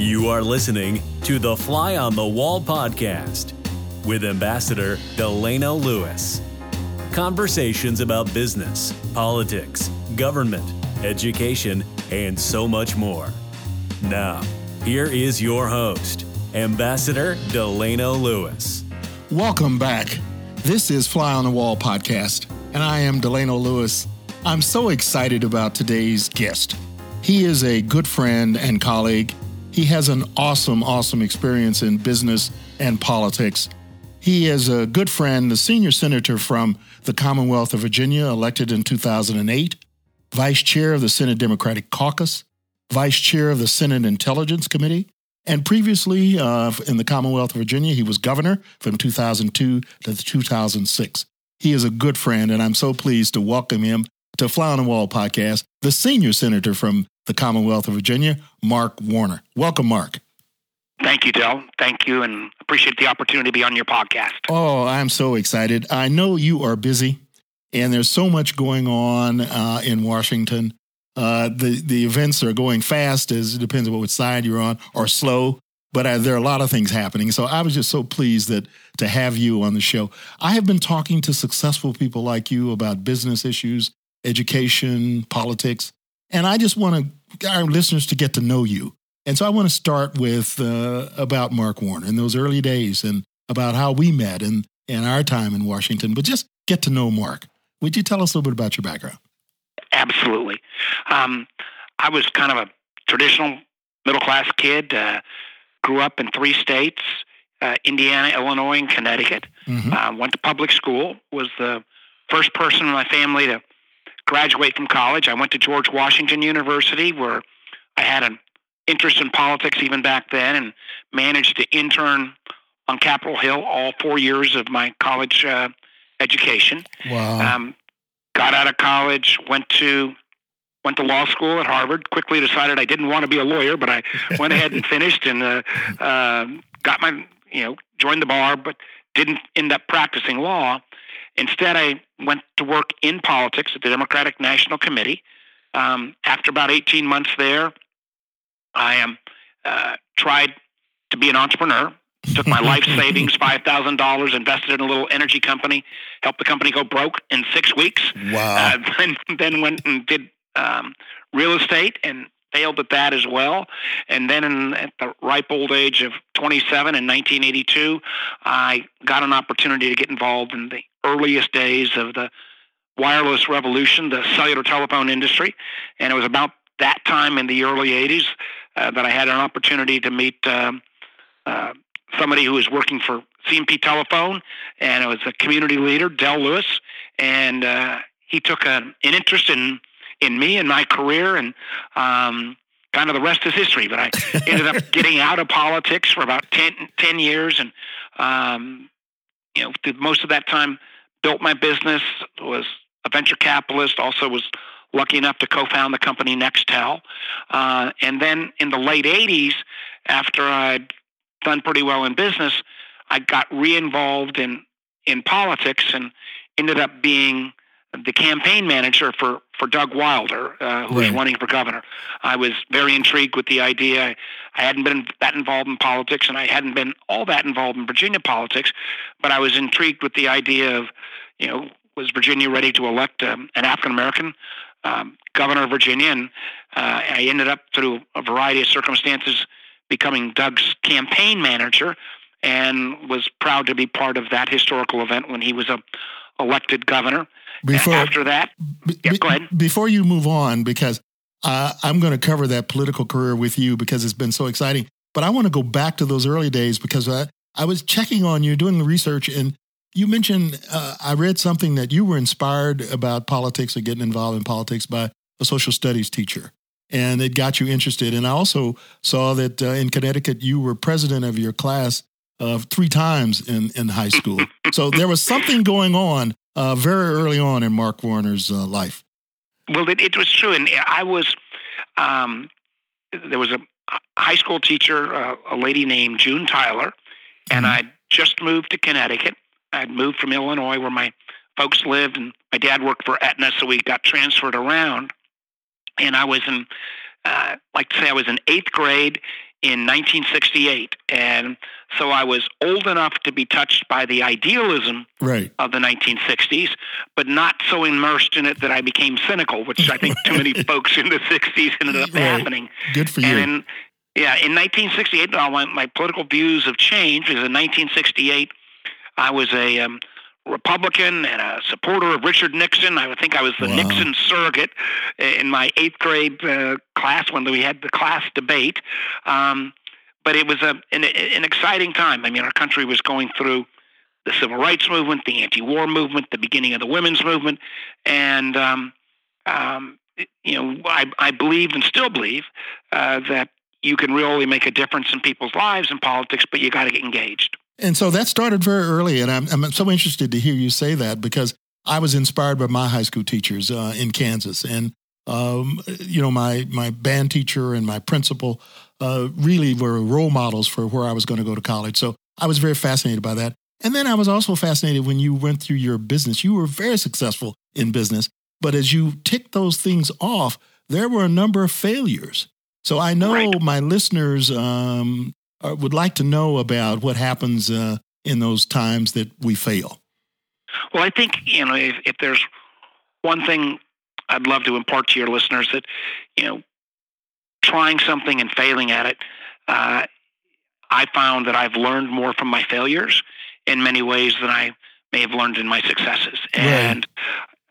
You are listening to the Fly on the Wall podcast with Ambassador Delano Lewis. Conversations about business, politics, government, education, and so much more. Now, here is your host, Ambassador Delano Lewis. Welcome back. This is Fly on the Wall podcast, and I am Delano Lewis. I'm so excited about today's guest. He is a good friend and colleague. He has an awesome, awesome experience in business and politics. He is a good friend, the senior senator from the Commonwealth of Virginia, elected in 2008, vice chair of the Senate Democratic Caucus, vice chair of the Senate Intelligence Committee, and previously uh, in the Commonwealth of Virginia, he was governor from 2002 to 2006. He is a good friend, and I'm so pleased to welcome him to Fly on the Wall podcast, the senior senator from the Commonwealth of Virginia, Mark Warner. Welcome, Mark. Thank you, Del. Thank you, and appreciate the opportunity to be on your podcast. Oh, I'm so excited. I know you are busy, and there's so much going on uh, in Washington. Uh, the the events are going fast, as it depends on which side you're on, or slow. But uh, there are a lot of things happening. So I was just so pleased that to have you on the show. I have been talking to successful people like you about business issues, education, politics, and I just want to our listeners to get to know you. And so I want to start with uh, about Mark Warner in those early days and about how we met and, and our time in Washington, but just get to know Mark. Would you tell us a little bit about your background? Absolutely. Um, I was kind of a traditional middle class kid, uh, grew up in three states uh, Indiana, Illinois, and Connecticut. Mm-hmm. Uh, went to public school, was the first person in my family to graduate from college. I went to George Washington University where I had an interest in politics even back then and managed to intern on Capitol Hill all four years of my college uh, education. Wow. Um, got out of college, went to went to law school at Harvard. Quickly decided I didn't want to be a lawyer, but I went ahead and finished and uh, uh, got my you know joined the bar, but didn't end up practicing law. Instead, I went to work in politics at the Democratic National Committee. Um, after about 18 months there, I am uh, tried to be an entrepreneur. Took my life savings, five thousand dollars, invested in a little energy company, helped the company go broke in six weeks. Wow! Uh, then, then went and did um, real estate and failed at that as well. And then in, at the ripe old age of 27 in 1982, I got an opportunity to get involved in the earliest days of the wireless revolution, the cellular telephone industry. And it was about that time in the early 80s uh, that I had an opportunity to meet um, uh, somebody who was working for C&P Telephone, and it was a community leader, Del Lewis, and uh, he took a, an interest in in me and my career, and um, kind of the rest is history. But I ended up getting out of politics for about 10, 10 years, and um, you know, did most of that time built my business, was a venture capitalist, also was lucky enough to co-found the company Nextel. Uh, and then in the late 80s, after I'd done pretty well in business, I got re-involved in, in politics and ended up being the campaign manager for, for Doug Wilder, uh, who right. was running for governor. I was very intrigued with the idea. I hadn't been that involved in politics, and I hadn't been all that involved in Virginia politics, but I was intrigued with the idea of, you know, was Virginia ready to elect um, an African American um, governor of Virginia, and uh, I ended up through a variety of circumstances becoming Doug's campaign manager, and was proud to be part of that historical event when he was a elected governor. Before, After that, be, yeah, go ahead. Before you move on, because uh, I'm going to cover that political career with you because it's been so exciting. But I want to go back to those early days because I, I was checking on you, doing the research, and you mentioned, uh, I read something that you were inspired about politics or getting involved in politics by a social studies teacher, and it got you interested. And I also saw that uh, in Connecticut, you were president of your class uh, three times in, in high school. so there was something going on uh, very early on in Mark Warner's uh, life. Well, it, it, was true. And I was, um, there was a high school teacher, uh, a lady named June Tyler, and mm-hmm. I just moved to Connecticut I'd moved from Illinois where my folks lived, and my dad worked for Aetna, so we got transferred around. And I was in, uh, like to say, I was in eighth grade in 1968, and so I was old enough to be touched by the idealism right. of the 1960s, but not so immersed in it that I became cynical, which I think too many folks in the 60s ended up Right. happening. Good for you. And in, yeah, in 1968, uh, my, my political views have changed because in 1968, I was a um, Republican and a supporter of Richard Nixon. I would think I was the Wow. Nixon surrogate in my eighth grade uh, class when we had the class debate. Um, but it was a, an, an exciting time. I mean, our country was going through the civil rights movement, the anti-war movement, the beginning of the women's movement, and um, um, you know, I, I believed and still believe uh, that you can really make a difference in people's lives in politics, but you got to get engaged. And so that started very early, and I'm, I'm so interested to hear you say that because I was inspired by my high school teachers uh, in Kansas, and um, you know my my band teacher and my principal uh, really were role models for where I was going to go to college. So I was very fascinated by that, and then I was also fascinated when you went through your business. You were very successful in business, but as you ticked those things off, there were a number of failures. So I know Right. my listeners um, uh, would like to know about what happens uh, in those times that we fail. Well, I think you know if, if there's one thing I'd love to impart to your listeners that you know trying something and failing at it, uh, I found that I've learned more from my failures in many ways than I may have learned in my successes. Right. And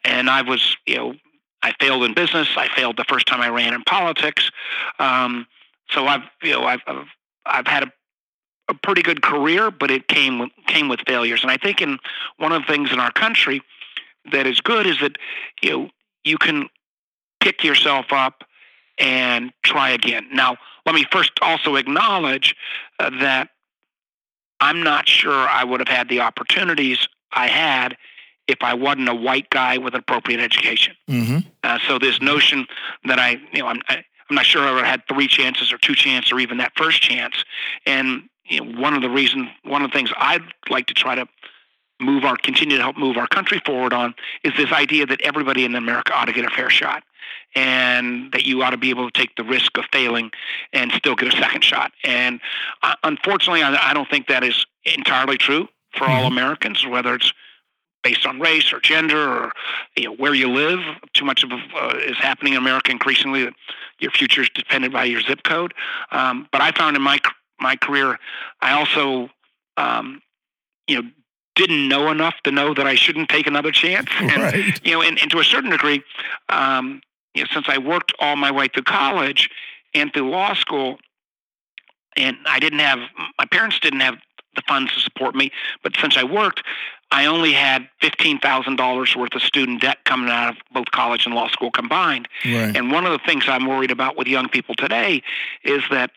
and I was you know I failed in business. I failed the first time I ran in politics. Um, so I've you know I've I've, I've had a a pretty good career, but it came with, came with failures. And I think in one of the things in our country that is good is that you know you can pick yourself up and try again. Now, let me first also acknowledge uh, that I'm not sure I would have had the opportunities I had if I wasn't a white guy with an appropriate education. Mm-hmm. Uh, so this notion that I, you know, I'm, I, I'm not sure I ever had three chances or two chances or even that first chance. And you know, one of the reasons, one of the things I'd like to try to move our, continue to help move our country forward on is this idea that everybody in America ought to get a fair shot, and that you ought to be able to take the risk of failing and still get a second shot. And uh, unfortunately, I, I don't think that is entirely true for all Mhm. Americans, whether it's based on race or gender or you know where you live. Too much of uh, is happening in America increasingly that your future is dependent by your zip code. Um, but I found in my my career, I also um, you know didn't know enough to know that I shouldn't take another chance. And, Right. you know, and, and to a certain degree, um, you know, since I worked all my way through college and through law school, and I didn't have my parents didn't have the funds to support me, but since I worked, I only had fifteen thousand dollars worth of student debt coming out of both college and law school combined. Right. And one of the things I'm worried about with young people today is that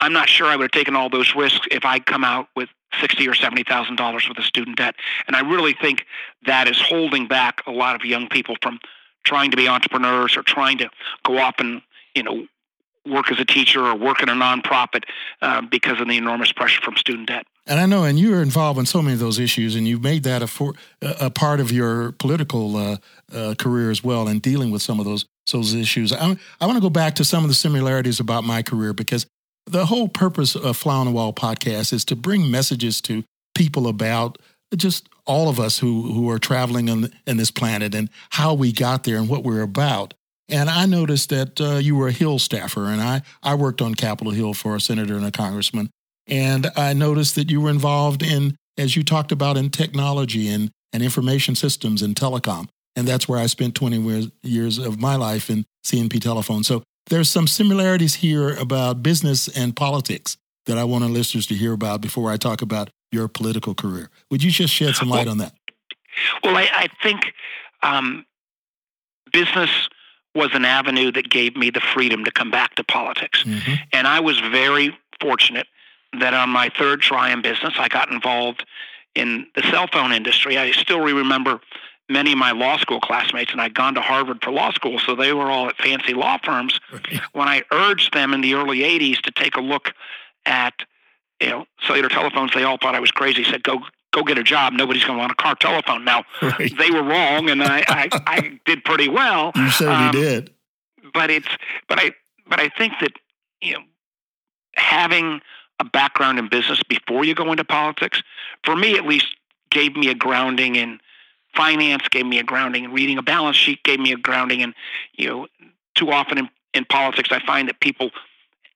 I'm not sure I would have taken all those risks if I'd come out with sixty or seventy thousand dollars worth of student debt. And I really think that is holding back a lot of young people from trying to be entrepreneurs or trying to go off and you know work as a teacher or work in a nonprofit uh, because of the enormous pressure from student debt. And I know, and you're involved in so many of those issues, and you've made that a for, a part of your political uh, uh, career as well, and dealing with some of those those issues. I, I want to go back to some of the similarities about my career because the whole purpose of Fly on the Wall podcast is to bring messages to people about just all of us who who are traveling on, in this planet and how we got there and what we're about. And I noticed that uh, you were a Hill staffer, and I I worked on Capitol Hill for a senator and a congressman. And I noticed that you were involved in, as you talked about, in technology and, and information systems and telecom. And that's where I spent 20 years, of my life in C&P telephone. So there's some similarities here about business and politics that I want our listeners to hear about before I talk about your political career. Would you just shed some light on that? Well, I, I think um, business was an avenue that gave me the freedom to come back to politics. Mhm. And I was very fortunate that on my third try in business, I got involved in the cell phone industry. I still remember many of my law school classmates, and I'd gone to Harvard for law school, so they were all at fancy law firms. When I urged them in the early 80s to take a look at you know cellular telephones, they all thought I was crazy. Said, "Go, go get a job. Nobody's going to want a car telephone." Now Right. they were wrong, and I, I, I did pretty well You certainly Um, did. but it's but I but I think that you know having a background in business before you go into politics, for me at least, gave me a grounding in finance, gave me a grounding in reading a balance sheet, gave me a grounding in, you know, too often in, in politics, I find that people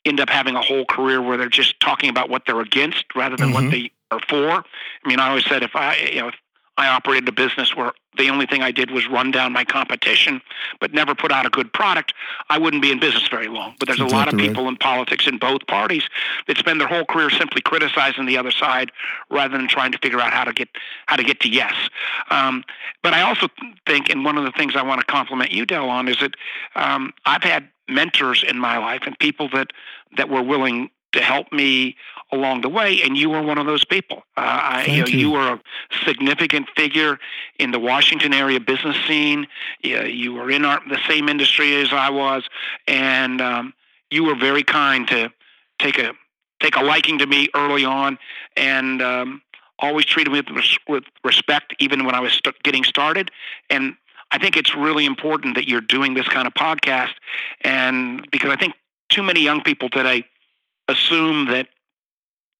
end up having a whole career where they're just talking about what they're against rather than mm-hmm. what they are for. I mean, I always said if I, you know, if I operated a business where the only thing I did was run down my competition, but never put out a good product, I wouldn't be in business very long. But there's exactly a lot of people right. in politics in both parties that spend their whole career simply criticizing the other side rather than trying to figure out how to get how to get to yes. Um, but I also think, and one of the things I want to compliment you, Del, on is that um, I've had mentors in my life and people that that were willing to help me along the way, and you were one of those people. Uh, you, know, you. you were a significant figure in the Washington area business scene. You, you were in our, the same industry as I was, and um, you were very kind to take a take a liking to me early on, and um, always treated me with, with respect, even when I was st- getting started. And I think it's really important that you're doing this kind of podcast, and because I think too many young people today assume that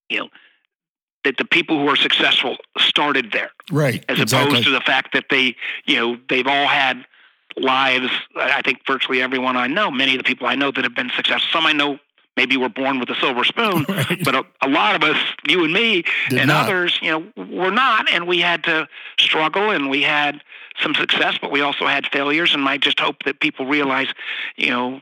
you know that the people who are successful started there, right? As exactly. opposed to the fact that they you know they've all had lives. I think virtually everyone I know, many of the people I know that have been successful. Some I know maybe were born with a silver spoon, right. but a, a, lot of us, you and me, Did and not. others, you know, were not, and we had to struggle, and we had some success, but we also had failures. And I just hope that people realize, you know,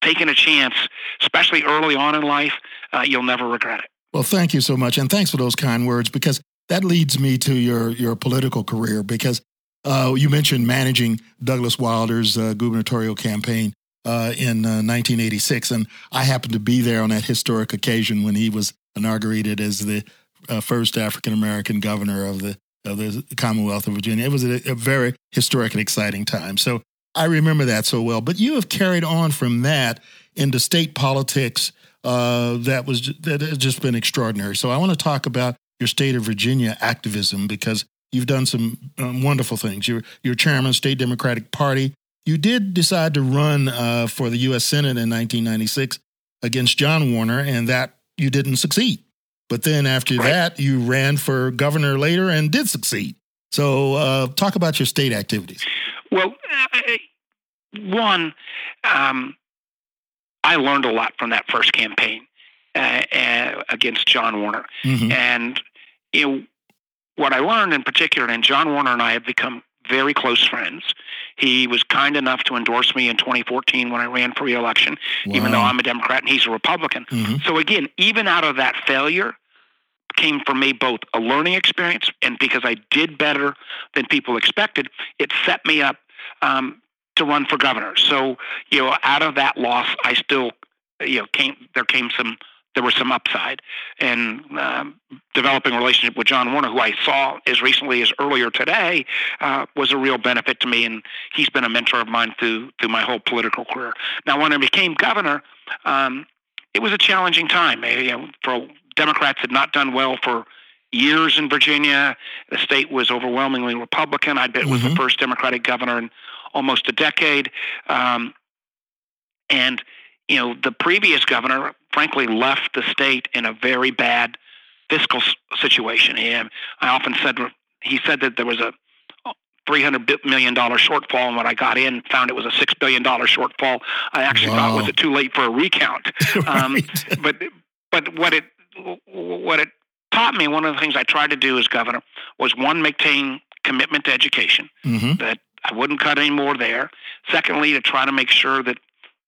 taking a chance, especially early on in life, uh, you'll never regret it. Well, thank you so much, and thanks for those kind words because that leads me to your your political career. Because uh, you mentioned managing Douglas Wilder's uh, gubernatorial campaign uh, in 1986, uh, and I happened to be there on that historic occasion when he was inaugurated as the uh, first African American governor of the of the Commonwealth of Virginia. It was a, a very historic and exciting time. So I remember that so well. But you have carried on from that into state politics. Uh, that was that has just been extraordinary. So I want to talk about your state of Virginia activism because you've done some um, wonderful things. You're you're chairman of state Democratic Party. You did decide to run uh, for the U.S. Senate in 1996 against John Warner, and that you didn't succeed. But then after right. that, you ran for governor later and did succeed. So, uh, talk about your state activities. Well, uh, one, um, I learned a lot from that first campaign uh, uh, against John Warner, mm-hmm. and you know what I learned in particular. And John Warner and I have become very close friends. He was kind enough to endorse me in 2014 when I ran for reelection, wow. even though I'm a Democrat and he's a Republican. Mm-hmm. So again, even out of that failure, came for me both a learning experience and because I did better than people expected, it set me up um, to run for governor. So, you know, out of that loss, I still, you know, came there came some there was some upside, and um, developing a relationship with John Warner, who I saw as recently as earlier today, uh, was a real benefit to me, and he's been a mentor of mine through through my whole political career. Now, when I became governor, um, it was a challenging time. You know, for Democrats had not done well for years in Virginia. The state was overwhelmingly Republican. I bet it was mm-hmm. the first Democratic governor in almost a decade. Um, and, you know, the previous governor, frankly, left the state in a very bad fiscal situation. And I often said, he said that there was a $300 million shortfall. And when I got in, found it was a $6 billion shortfall. I actually wow. thought, was it too late for a recount? Um, right. um, but, but what it, what it taught me, one of the things I tried to do as governor was one, maintain commitment to education, mm-hmm. that I wouldn't cut any more there. Secondly, to try to make sure that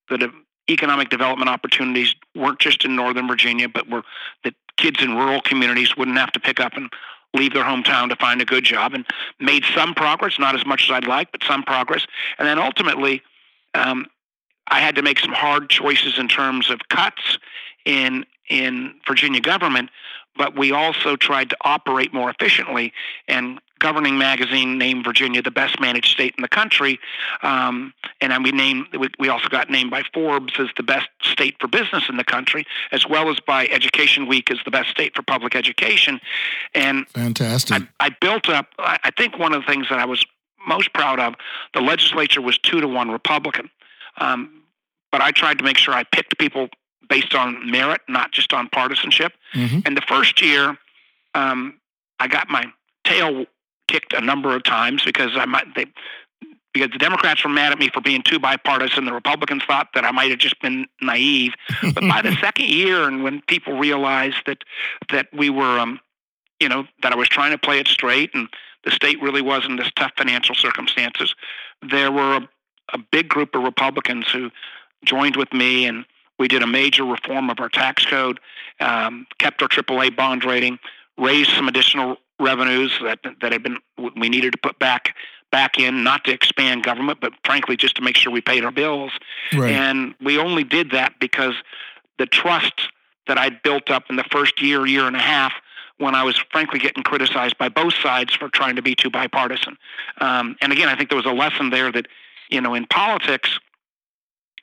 that economic development opportunities weren't just in Northern Virginia, but were that kids in rural communities wouldn't have to pick up and leave their hometown to find a good job, and made some progress, not as much as I'd like, but some progress. And then ultimately, um, I had to make some hard choices in terms of cuts in in Virginia government, but we also tried to operate more efficiently. And Governing Magazine named Virginia the best managed state in the country, um, and we named we also got named by Forbes as the best state for business in the country, as well as by Education Week as the best state for public education. And fantastic! I, I built up. I think one of the things that I was most proud of, the legislature was two to one Republican. Um, but I tried to make sure I picked people based on merit, not just on partisanship. Mm-hmm. And the first year, um, I got my tail kicked a number of times because I might they because the Democrats were mad at me for being too bipartisan. The Republicans thought that I might have just been naive. But by the second year, and when people realized that that we were, um, you know, that I was trying to play it straight, and the state really was in this tough financial circumstances, there were a, a big group of Republicans who joined with me, and we did a major reform of our tax code, um, kept our AAA bond rating, raised some additional revenues that that had been we needed to put back back in, not to expand government, but frankly just to make sure we paid our bills. Right. And we only did that because the trust that I'd built up in the first year, year and a half, when I was frankly getting criticized by both sides for trying to be too bipartisan. Um, and again, I think there was a lesson there that, you know, in politics,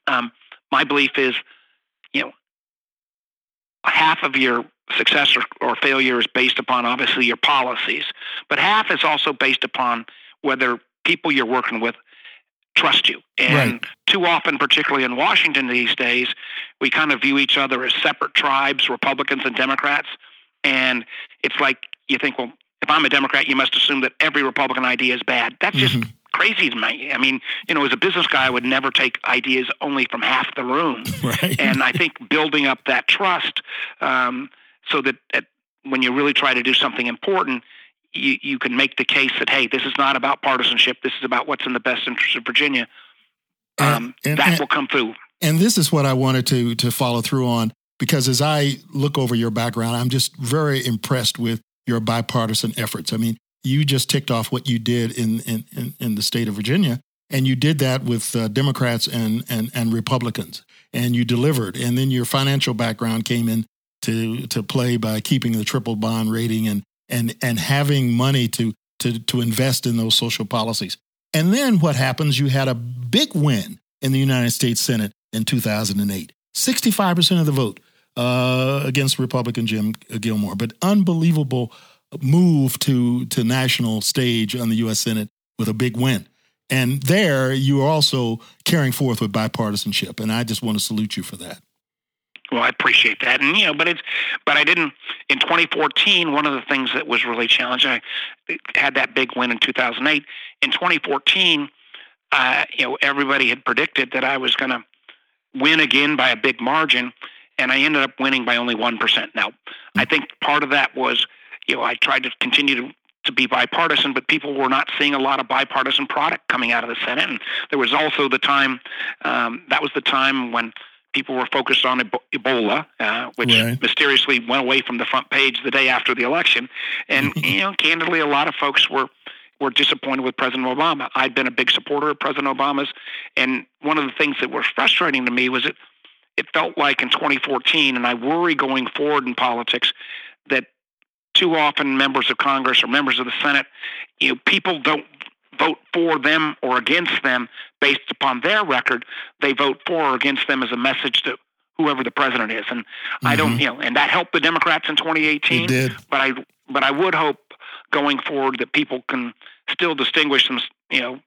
um, my belief is, you know, half of your success or, or failure is based upon obviously your policies, but half is also based upon whether people you're working with trust you. And right. too often, particularly in Washington these days, we kind of view each other as separate tribes, Republicans and Democrats. And it's like you think, well, if I'm a Democrat, you must assume that every Republican idea is bad. That's just mm-hmm. crazy to me. I mean, you know, as a business guy, I would never take ideas only from half the room. Right. And I think building up that trust um, so that at, when you really try to do something important, you, you can make the case that hey, this is not about partisanship. This is about what's in the best interest of Virginia. Um, and, and, that and, will come through. And this is what I wanted to to follow through on because as I look over your background, I'm just very impressed with your bipartisan efforts. I mean, you just ticked off what you did in in, in, in the state of Virginia, and you did that with uh, Democrats and, and and Republicans, and you delivered. And then your financial background came in to to play by keeping the triple bond rating and and and having money to to to invest in those social policies. And then what happens? You had a big win in the United States Senate in 2008, 65% of the vote uh, against Republican Jim Gilmore, but unbelievable move to to national stage on the U.S. Senate with a big win. And there, you are also carrying forth with bipartisanship, and I just want to salute you for that. Well, I appreciate that, and you know, but it's, but I didn't. In 2014, one of the things that was really challenging, I had that big win in 2008. In 2014, uh, you know, everybody had predicted that I was going to win again by a big margin, and I ended up winning by only one percent. Now, I think part of that was, you know, I tried to continue to to be bipartisan, but people were not seeing a lot of bipartisan product coming out of the Senate. And there was also the time um, that was the time when people were focused on Ebola, uh, which right. mysteriously went away from the front page the day after the election. And you know, candidly, a lot of folks were were disappointed with President Obama. I'd been a big supporter of President Obama's, and one of the things that was frustrating to me was it it felt like in 2014, and I worry going forward in politics that too often members of Congress or members of the Senate, you know, people don't vote for them or against them based upon their record. They vote for or against them as a message to whoever the president is. And mm-hmm. I don't, mm-hmm. you know, and that helped the Democrats in 2018. It did. But I, but I would hope going forward that people can still distinguish them, you know,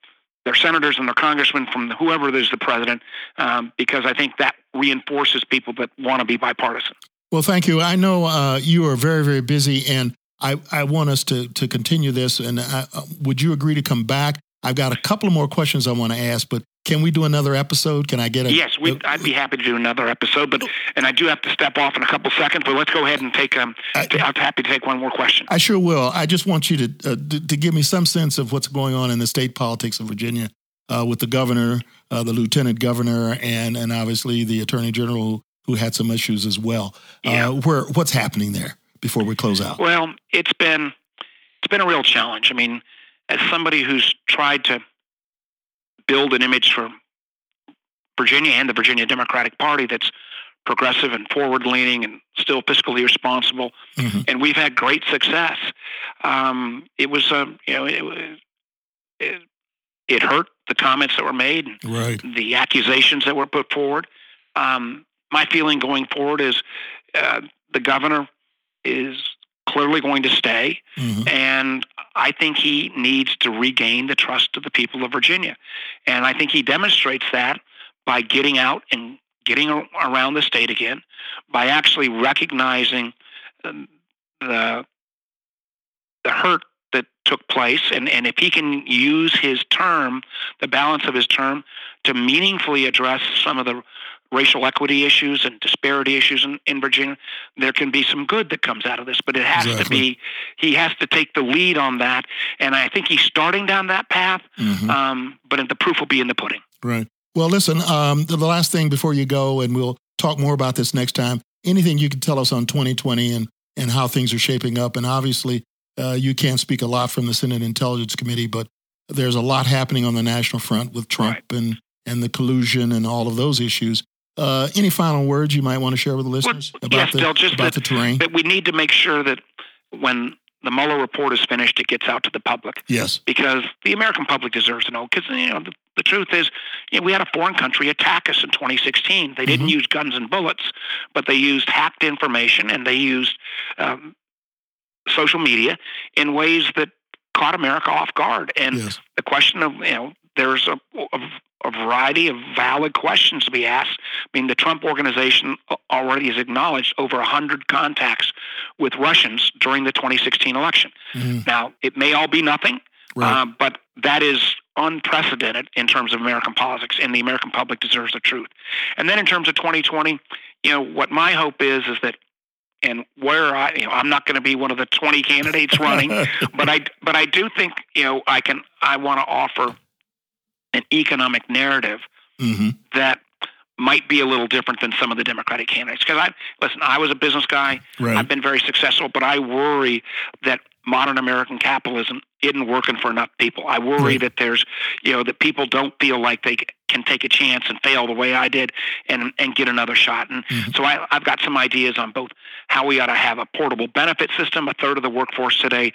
their senators and their congressmen from whoever is the president, um, because I think that reinforces people that want to be bipartisan. Well, thank you. I know uh, you are very, very busy, and I, I want us to to continue this. And I, uh, would you agree to come back? I've got a couple of more questions I want to ask, but can we do another episode? Can I get a? Yes, we, I'd be happy to do another episode, but and I do have to step off in a couple seconds. But let's go ahead and take. Um, I, am happy to take one more question. I sure will. I just want you to, uh, to, to give me some sense of what's going on in the state politics of Virginia uh, with the governor, uh, the lieutenant governor, and and obviously the attorney general who had some issues as well. Uh, yeah. where what's happening there? Before we close out? Well, it's been it's been a real challenge. I mean, as somebody who's tried to build an image for Virginia and the Virginia Democratic Party that's progressive and forward leaning and still fiscally responsible, mm-hmm. and we've had great success. Um, it was a you know it, it, it hurt the comments that were made, right. the accusations that were put forward. Um, my feeling going forward is uh, the governor is clearly going to stay. Mm-hmm. And I think he needs to regain the trust of the people of Virginia. And I think he demonstrates that by getting out and getting around the state again, by actually recognizing um, the the hurt that took place, and, and if he can use his term, the balance of his term, to meaningfully address some of the racial equity issues and disparity issues in, in Virginia, there can be some good that comes out of this. But it has exactly. to be, he has to take the lead on that. And I think he's starting down that path, mm-hmm. um, but the proof will be in the pudding. Right. Well, listen, um, the, the last thing before you go, and we'll talk more about this next time, anything you can tell us on 2020 and, and how things are shaping up. And obviously, uh, you can't speak a lot from the Senate Intelligence Committee, but there's a lot happening on the national front with Trump right. and, and the collusion and all of those issues. Uh, any final words you might want to share with the listeners well, about, yes, the, just about that, the terrain? That we need to make sure that when the Mueller report is finished, it gets out to the public. Yes. Because the American public deserves to know. Because you know the, the truth is, you know, we had a foreign country attack us in 2016. They didn't mm-hmm. use guns and bullets, but they used hacked information and they used um, social media in ways that caught America off guard. And yes. the question of you know, there's a, a a variety of valid questions to be asked. I mean, the Trump organization already has acknowledged over 100 contacts with Russians during the 2016 election. Mm-hmm. Now, it may all be nothing, right. uh, but that is unprecedented in terms of American politics, and the American public deserves the truth. And then in terms of 2020, you know, what my hope is is that and where I, you know, I'm not going to be one of the 20 candidates running, but I, but I do think, you know, I can, I want to offer an economic narrative mm-hmm. that might be a little different than some of the Democratic candidates. Because I listen, I was a business guy. Right. I've been very successful, but I worry that modern American capitalism isn't working for enough people. I worry right. that there's, you know, that people don't feel like they can take a chance and fail the way I did and and get another shot. And mm-hmm. so I, I've got some ideas on both how we ought to have a portable benefit system. A third of the workforce today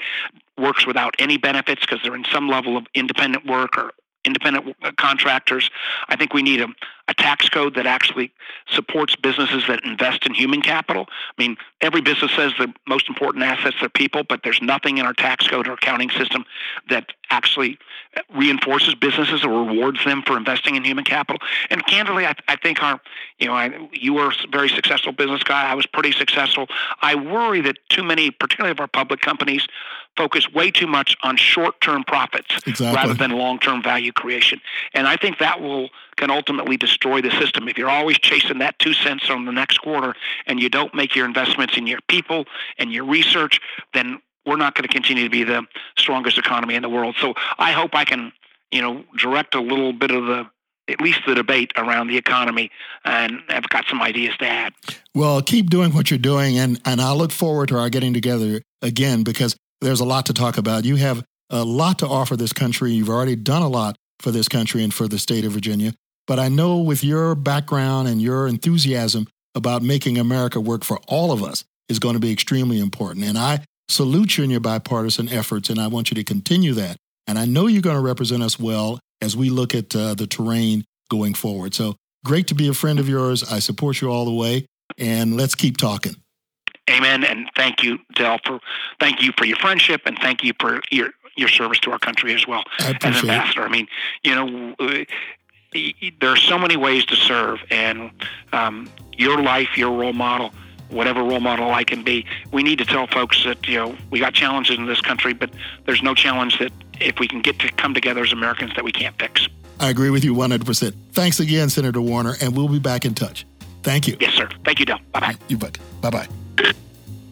works without any benefits because they're in some level of independent work or independent uh, contractors. I think we need a, a tax code that actually supports businesses that invest in human capital. I mean, every business says the most important assets are people, but there's nothing in our tax code or accounting system that actually reinforces businesses or rewards them for investing in human capital. And candidly, I, I think our, you know, I, you were a very successful business guy. I was pretty successful. I worry that too many, particularly of our public companies, focus way too much on short-term profits exactly. rather than long-term value creation. And I think that will can ultimately destroy the system. If you're always chasing that two cents on the next quarter and you don't make your investments in your people and your research, then we're not going to continue to be the strongest economy in the world. So I hope I can, you know, direct a little bit of the at least the debate around the economy, and I've got some ideas to add. Well, keep doing what you're doing, and and I look forward to our getting together again because there's a lot to talk about. You have a lot to offer this country. You've already done a lot for this country and for the state of Virginia. But I know with your background and your enthusiasm about making America work for all of us is going to be extremely important. And I salute you in your bipartisan efforts, and I want you to continue that. And I know you're going to represent us well as we look at uh, the terrain going forward. So great to be a friend of yours. I support you all the way, and let's keep talking. Amen. And thank you, Del, for thank you for your friendship, and thank you for your your service to our country as well as ambassador. It. I mean, you know, there are so many ways to serve, and um, your life, your role model, whatever role model I can be, we need to tell folks that you know we got challenges in this country, but there's no challenge that if we can get to come together as Americans that we can't fix. I agree with you 100%. Thanks again, Senator Warner, and we'll be back in touch. Thank you. Yes, sir. Thank you, Del. Bye bye. You bet. Bye bye.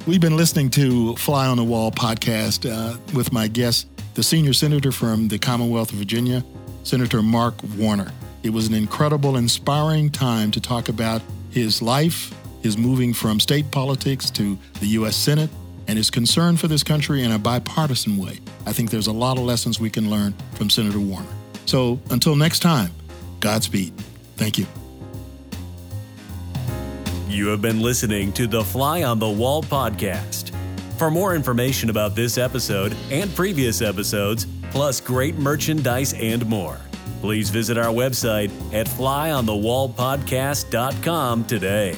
We've been listening to Fly on the Wall podcast uh, with my guest, the senior senator from the Commonwealth of Virginia, Senator Mark Warner. It was an incredible, inspiring time to talk about his life, his moving from state politics to the U.S. Senate, and his concern for this country in a bipartisan way. I think there's a lot of lessons we can learn from Senator Warner. So until next time, Godspeed. Thank you. You have been listening to the Fly on the Wall podcast. For more information about this episode and previous episodes, plus great merchandise and more, please visit our website at flyonthewallpodcast.com today.